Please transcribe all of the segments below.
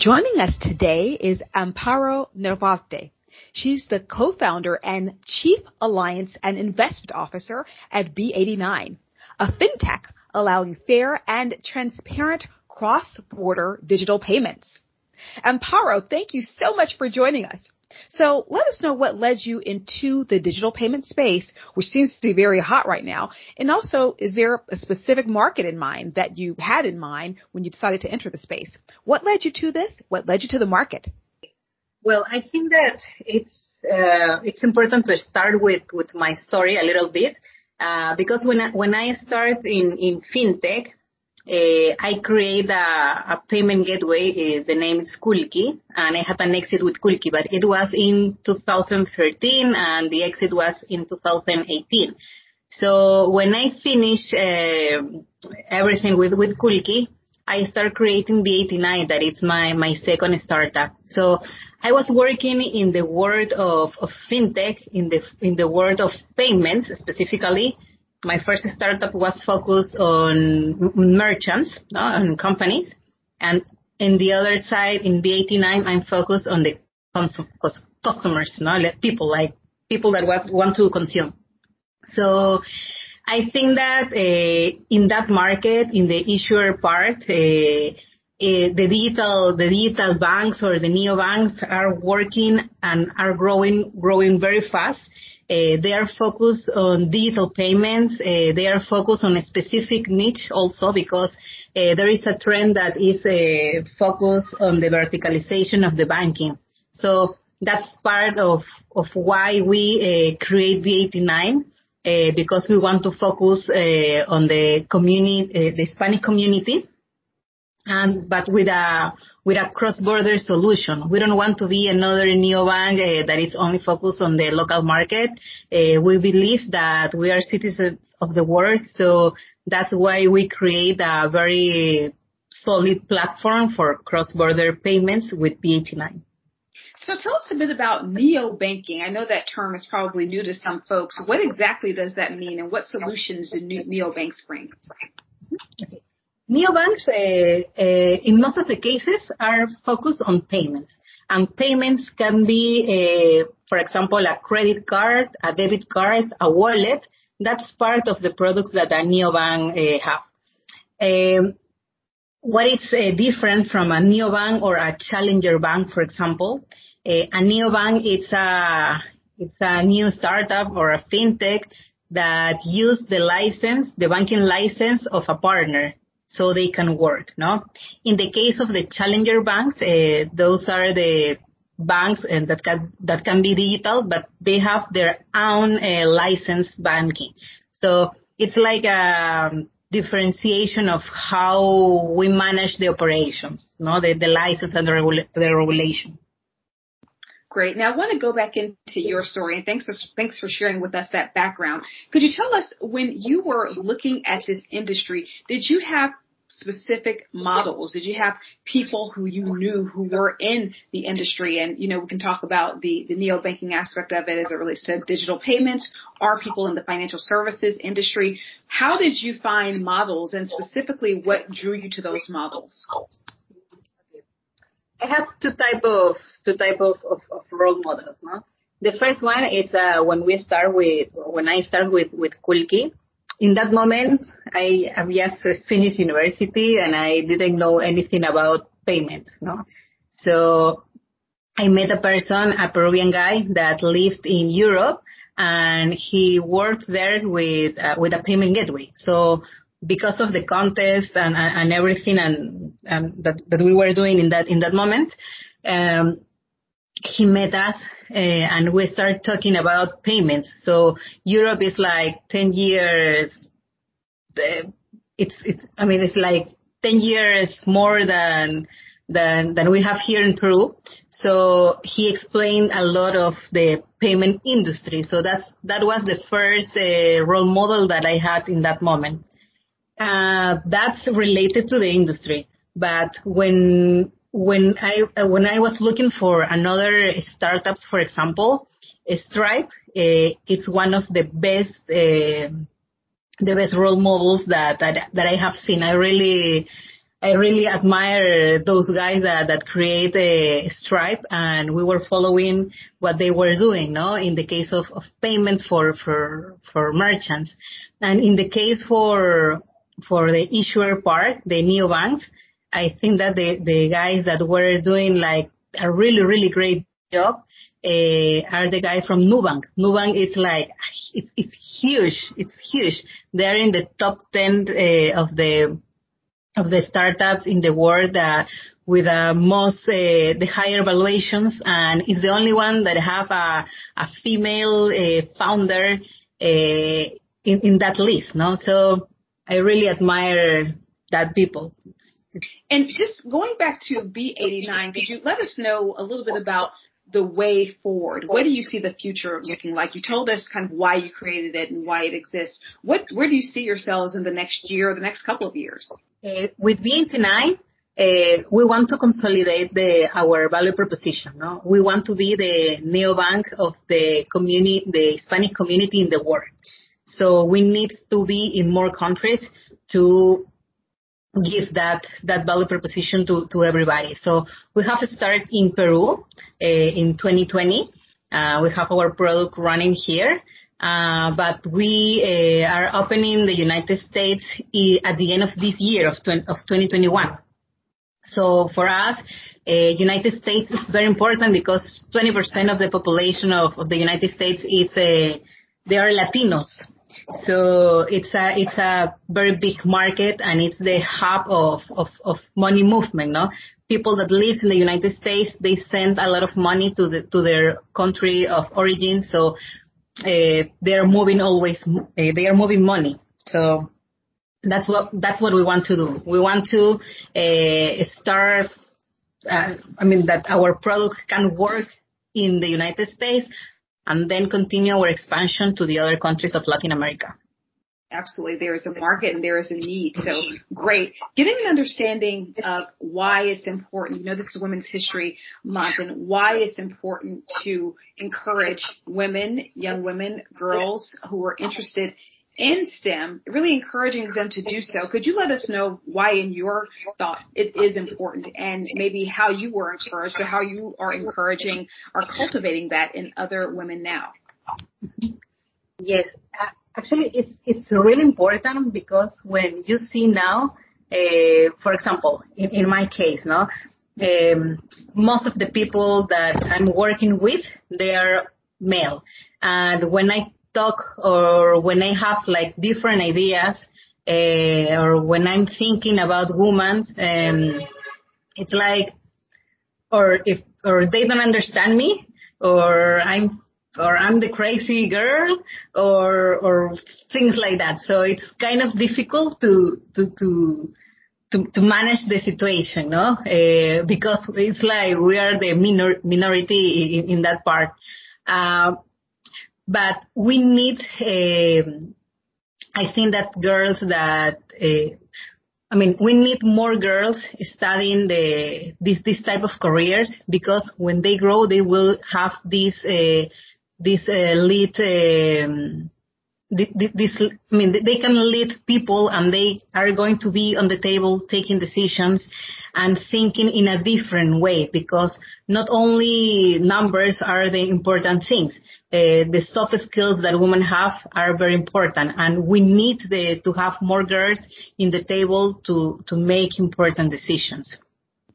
Joining us today is Amparo Narvarte. She's the co-founder and chief alliance and investment officer at B89, a fintech allowing fair and transparent cross-border digital payments. Amparo, thank you so much for joining us. So let us know what led you into the digital payment space, which seems to be very hot right now. And also, is there a specific market in mind that you had in mind when you decided to enter the space? What led you to this? What led you to the market? Well, I think that it's uh, it's important to start with with my story a little bit uh, because when I, when I started in in fintech, uh, I create a, a, payment gateway. Uh, the name is Culqi, and I had an exit with Culqi, but it was in 2013, and the exit was in 2018. So when I finish uh, everything with with Culqi, I start creating B89. That it's my my second startup. So I was working in the world of, of fintech, in the in the world of payments specifically my first startup was focused on merchants, no, on companies. And in the other side, in B89, I'm focused on the customers, no, people, like people that want to consume. So I think that uh, in that market, in the issuer part, uh, uh, the digital the digital banks or the neobanks are working and are growing growing very fast. Uh, they are focused on digital payments. Uh, they are focused on a specific niche also because uh, there is a trend that is focused on the verticalization of the banking. So that's part of, of why we create B89. Uh, because we want to focus on the community, the Hispanic community, and but with a with a cross-border solution. We don't want to be another neobank uh, that is only focused on the local market. Uh, we believe that we are citizens of the world, so that's why we create a very solid platform for cross-border payments with B89. So tell us a bit about neo-banking. I know that term is probably new to some folks. What exactly does that mean and what solutions do neobanks bring? Okay. Neobanks, uh, uh, in most of the cases, are focused on payments. And payments can be, uh, for example, a credit card, a debit card, a wallet. That's part of the products that a neobank uh, have. Um, what is uh, different from a neobank or a challenger bank, for example? Uh, a neobank, it's a, it's a new startup or a fintech that use the license, the banking license of a partner so they can work. No, in the case of the challenger banks, uh, those are the banks and that can that can be digital, but they have their own uh, licensed banking. So it's like a differentiation of how we manage the operations, no, the, the license and the, regula- the regulation. Great. Now I want to go back into your story and thanks for, thanks for sharing with us that background. Could you tell us when you were looking at this industry, did you have specific models? Did you have people who you knew who were in the industry? And, you know, we can talk about the, the neo banking aspect of it as it relates to digital payments. Are people in the financial services industry? How did you find models and specifically what drew you to those models? I have two type of two type of, of, of role models. No, the first one is uh, when we start with when I start with with Culqi. In that moment, I have just finished university and I didn't know anything about payments. No, so I met a person, a Peruvian guy that lived in Europe, and he worked there with uh, with a payment gateway. So because of the contest and, and everything and, and that, that we were doing in that in that moment, um, he met us uh, and we started talking about payments. So Europe is like 10 years. Uh, it's it's I mean it's like 10 years more than than than we have here in Peru. So he explained a lot of the payment industry. So that's that was the first uh, role model that I had in that moment. Uh, that's related to the industry. But when when I when I was looking for another startups, for example, Stripe, uh, it's one of the best uh, the best role models that, that that I have seen. I really I really admire those guys that, that create a Stripe and we were following what they were doing, no? In the case of, of payments for, for, for merchants. And in the case for, for the issuer part, the neobanks, I think that the, the guys that were doing like a really, really great job uh, are the guy from Nubank. Nubank is like, it's, it's huge. It's huge. They're in the top 10 uh, of the of the startups in the world uh, with uh, most uh, the higher valuations, and it's the only one that have a, a female founder in, in that list. No, so I really admire that people. And just going back to B89, could you let us know a little bit about the way forward? What do you see the future looking like? You told us kind of why you created it and why it exists. What, where do you see yourselves in the next year or the next couple of years? Uh, with B89, uh, we want to consolidate the, our value proposition. No? We want to be the neobank of the community, the Hispanic community in the world. So we need to be in more countries to give that that value proposition to to everybody. So we have started in Peru uh, in 2020. Uh, we have our product running here, uh, but we uh, are opening the United States at the end of this year of, 20, of 2021. So for us, uh, United States is very important because 20% of the population of, of the United States is they are Latinos. So it's a it's a very big market and it's the hub of, of, of money movement. No, people that lives in the United States they send a lot of money to the to their country of origin. So uh, they are moving always uh, they are moving money. So that's what that's what we want to do. We want to uh, start. I mean that our product can work in the United States and then continue our expansion to the other countries of Latin America. Absolutely. There is a market and there is a need. So great. Getting an understanding of why it's important. You know, this is Women's History Month and why it's important to encourage women, young women, girls who are interested in STEM, really encouraging them to do so. Could you let us know why in your thought it is important and maybe how you were encouraged or how you are encouraging or cultivating that in other women now? Yes, actually it's, it's really important because when you see now, uh, for example, in, in my case, no, um, most of the people that I'm working with, they are male. And when I talk or when I have like different ideas uh, or when I'm thinking about women, um, it's like, or if, or they don't understand me, or I'm, or I'm the crazy girl, or, or things like that. So it's kind of difficult to, to, to, to, to manage the situation, no? Uh, because it's like we are the minor, minority in, in that part. Uh, but we need, uh, I think that girls that, uh, I mean, we need more girls studying the this this type of careers because when they grow, they will have this uh, this lead. Um, this, I mean, they can lead people and they are going to be on the table taking decisions and thinking in a different way because not only numbers are the important things. Uh, the soft skills that women have are very important and we need the, to have more girls in the table to, to make important decisions.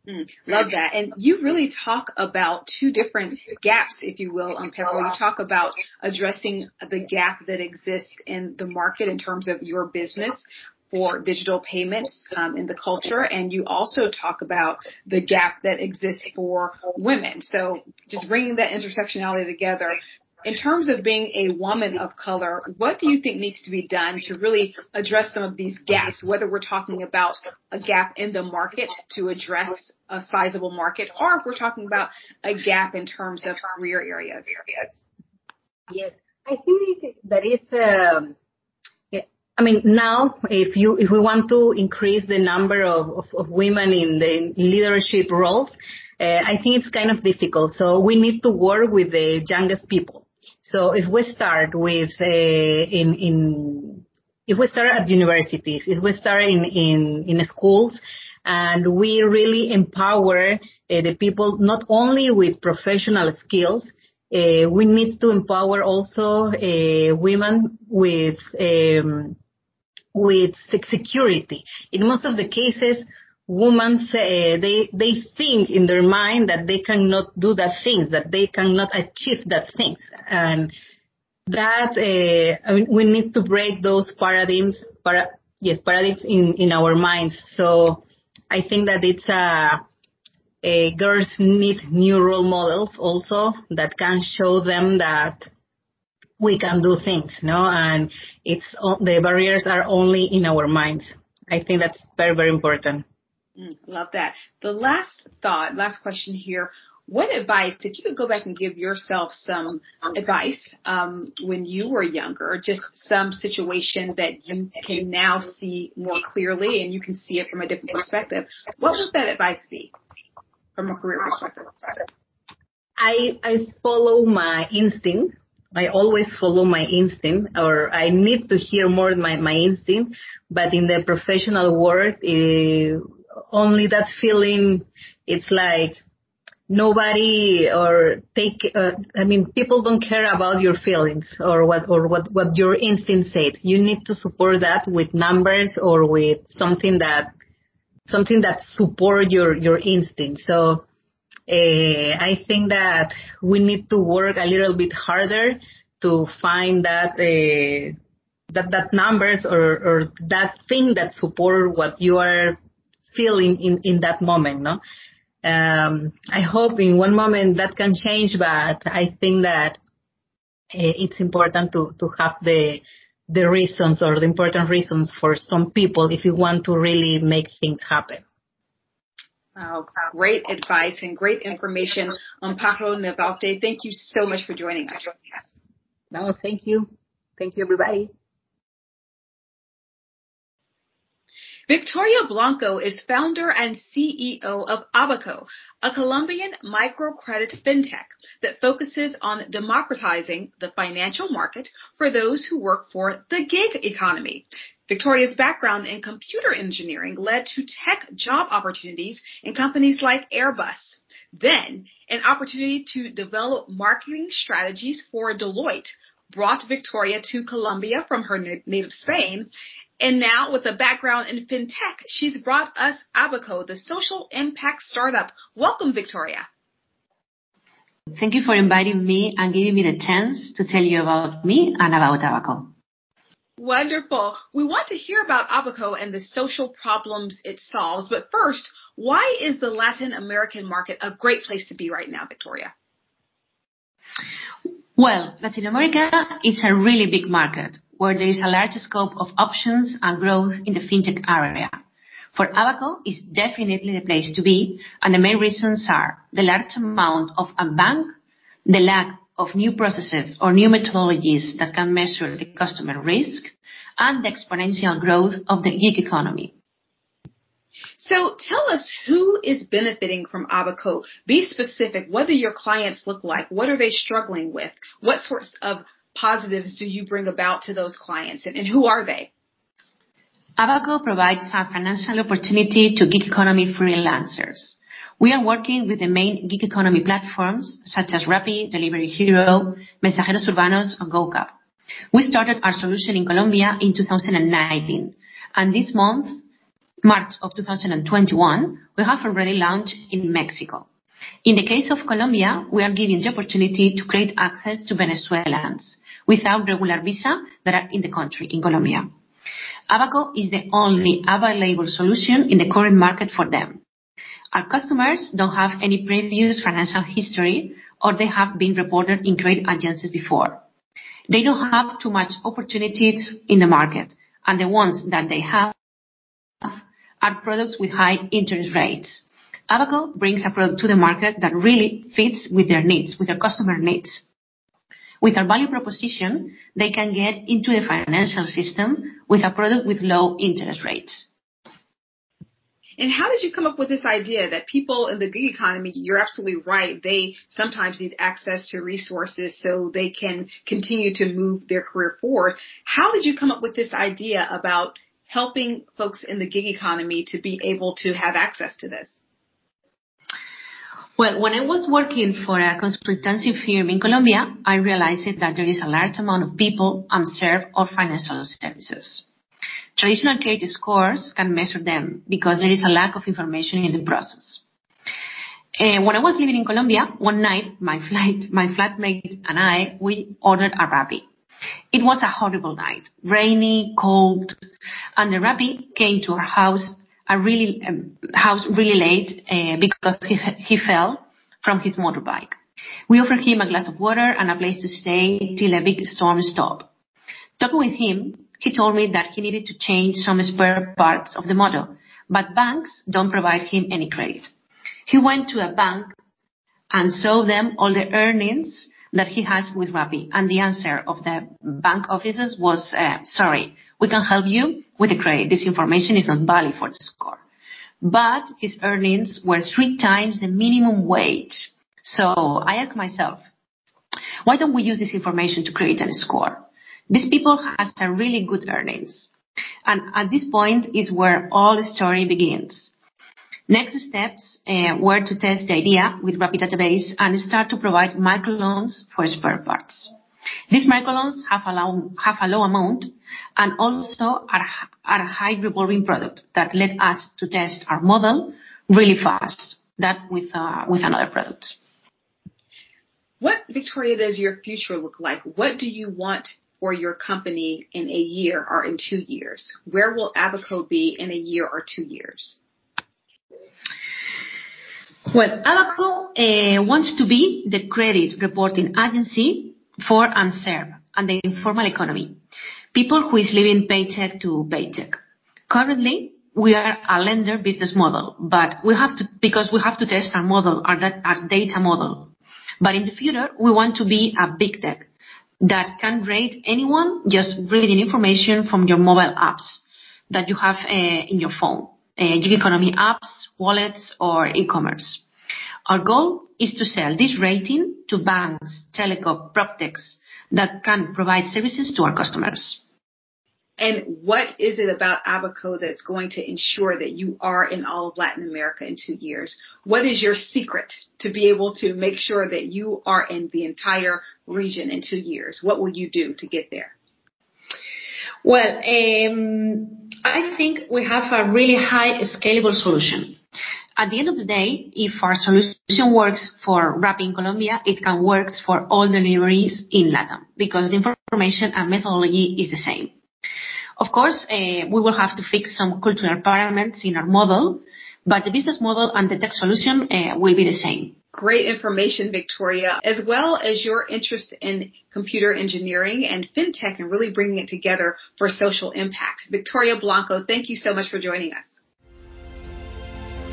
Mm, love that. And you really talk about two different gaps, if you will, Amparo. You talk about addressing the gap that exists in the market in terms of your business for digital payments um, in the culture, and you also talk about the gap that exists for women. So just bringing that intersectionality together. In terms of being a woman of color, what do you think needs to be done to really address some of these gaps, whether we're talking about a gap in the market to address a sizable market, or if we're talking about a gap in terms of career areas? Yes, I think that it's um, I mean, now if you if we want to increase the number of, of, of women in the leadership roles, uh, I think it's kind of difficult. So we need to work with the youngest people. So if we start with uh, in in if we start at universities, if we start in in in schools, and we really empower uh, the people not only with professional skills, uh, we need to empower also uh, women with um, with security. In most of the cases, women say, they they think in their mind that they cannot do that things, that they cannot achieve that things, and that uh, I mean, we need to break those paradigms. Para, yes, paradigms in in our minds. So I think that it's a uh, girls need new role models also that can show them that we can do things, no? And it's the barriers are only in our minds. I think that's very, very important. Mm, love that. The last thought, last question here. What advice, if you could go back and give yourself some advice um, when you were younger, just some situation that you can now see more clearly and you can see it from a different perspective, what would that advice be? from a career perspective? I I follow my instinct. I always follow my instinct, or I need to hear more my my instinct. But in the professional world, uh, only that feeling, it's like nobody or take. Uh, I mean, people don't care about your feelings or what or what what your instinct said. You need to support that with numbers or with something that something that support your your instinct. So uh, I think that we need to work a little bit harder to find that uh, that that numbers or or that thing that support what you are feeling in in in that moment. No. Um, I hope in one moment that can change, but I think that uh, it's important to to have the the reasons or the important reasons for some people if you want to really make things happen. Wow, great advice and great information Amparo Narvarte. Thank you so much for joining us. No, thank you. Thank you, everybody. Victoria Blanco is founder and CEO of Abaco, a Colombian microcredit fintech that focuses on democratizing the financial market for those who work for the gig economy. Victoria's background in computer engineering led to tech job opportunities in companies like Airbus. Then, an opportunity to develop marketing strategies for Deloitte brought Victoria to Colombia from her native Spain and now with a background in fintech, she's brought us Abaco, the social impact startup. Welcome, Victoria. Thank you for inviting me and giving me the chance to tell you about me and about Abaco. Wonderful. We want to hear about Abaco and the social problems it solves. But first, why is the Latin American market a great place to be right now, Victoria? Well, Latin America is a really big market where there is a large scope of options and growth in the fintech area. For Abaco, it's definitely the place to be, and the main reasons are the large amount of unbanked, the lack of new processes or new methodologies that can measure the customer risk, and the exponential growth of the gig economy. So tell us who is benefiting from Abaco. Be specific. What do your clients look like? What are they struggling with? What sorts of positives do you bring about to those clients and, and who are they? Abaco provides a financial opportunity to gig economy freelancers. We are working with the main gig economy platforms such as Rappi, Delivery Hero, Mensajeros Urbanos, and GoCap. We started our solution in Colombia in 2019, and this month, March of 2021, we have already launched in Mexico. In the case of Colombia, we are giving the opportunity to create access to Venezuelans without regular visa that are in the country, in Colombia. Abaco is the only available solution in the current market for them. Our customers don't have any previous financial history, or they have been reported in credit agencies before. They don't have too much opportunities in the market, and the ones that they have are products with high interest rates. Abaco brings a product to the market that really fits with their needs, with their customer needs. With our value proposition, they can get into the financial system with a product with low interest rates. And how did you come up with this idea that people in the gig economy, you're absolutely right, they sometimes need access to resources so they can continue to move their career forward. How did you come up with this idea about helping folks in the gig economy to be able to have access to this? Well, when I was working for a consultancy firm in Colombia, I realized that there is a large amount of people unserved of financial services. Traditional credit scores can measure them because there is a lack of information in the process. Uh, when I was living in Colombia, one night my flight, my flatmate and I, we ordered a Rappi. It was a horrible night, rainy, cold, and the Rappi came to our house a really um, house really late uh, because he, he fell from his motorbike. We offered him a glass of water and a place to stay till a big storm stopped. Talking with him, he told me that he needed to change some spare parts of the motor, but banks don't provide him any credit. He went to a bank and showed them all the earnings that he has with Rappi, and the answer of the bank officers was, uh, sorry, we can help you with the credit. This information is not valid for the score. But his earnings were three times the minimum wage. So I asked myself, why don't we use this information to create a score? These people has a really good earnings. And at this point is where all the story begins. Next steps uh, were to test the idea with Rappi database and start to provide microloans for spare parts. These microloans have a low, have a low amount and also are, are a high revolving product that led us to test our model really fast, that with, uh, with another product. What, Victoria, does your future look like? What do you want for your company in a year or in two years? Where will Abaco be in a year or two years? Well, Abaco uh, wants to be the credit reporting agency for unserved and the informal economy, people who is living paycheck to paycheck. Currently, we are a lender business model, but we have to, because we have to test our model, our, data model. But in the future, we want to be a big tech that can rate anyone just reading information from your mobile apps that you have uh, in your phone, gig economy apps, wallets, or e-commerce. Our goal is to sell this rating to banks, telecom, proptechs that can provide services to our customers. And what is it about Abaco that's going to ensure that you are in all of Latin America in two years? What is your secret to be able to make sure that you are in the entire region in two years? What will you do to get there? Well, um, I think we have a really high scalable solution. At the end of the day, if our solution works for Rappi in Colombia, it can work for all deliveries in Latam because the information and methodology is the same. Of course, uh, we will have to fix some cultural parameters in our model, but the business model and the tech solution uh, will be the same. Great information, Victoria, as well as your interest in computer engineering and fintech and really bringing it together for social impact. Victoria Blanco, thank you so much for joining us.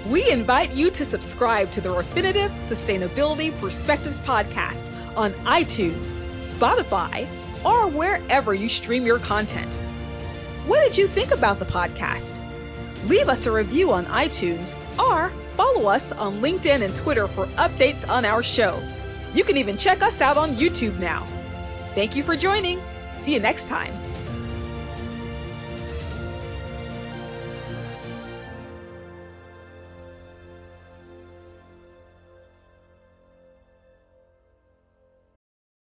We invite you to subscribe to the Refinitiv Sustainability Perspectives podcast on iTunes, Spotify, or wherever you stream your content. What did you think about the podcast? Leave us a review on iTunes or follow us on LinkedIn and Twitter for updates on our show. You can even check us out on YouTube now. Thank you for joining. See you next time.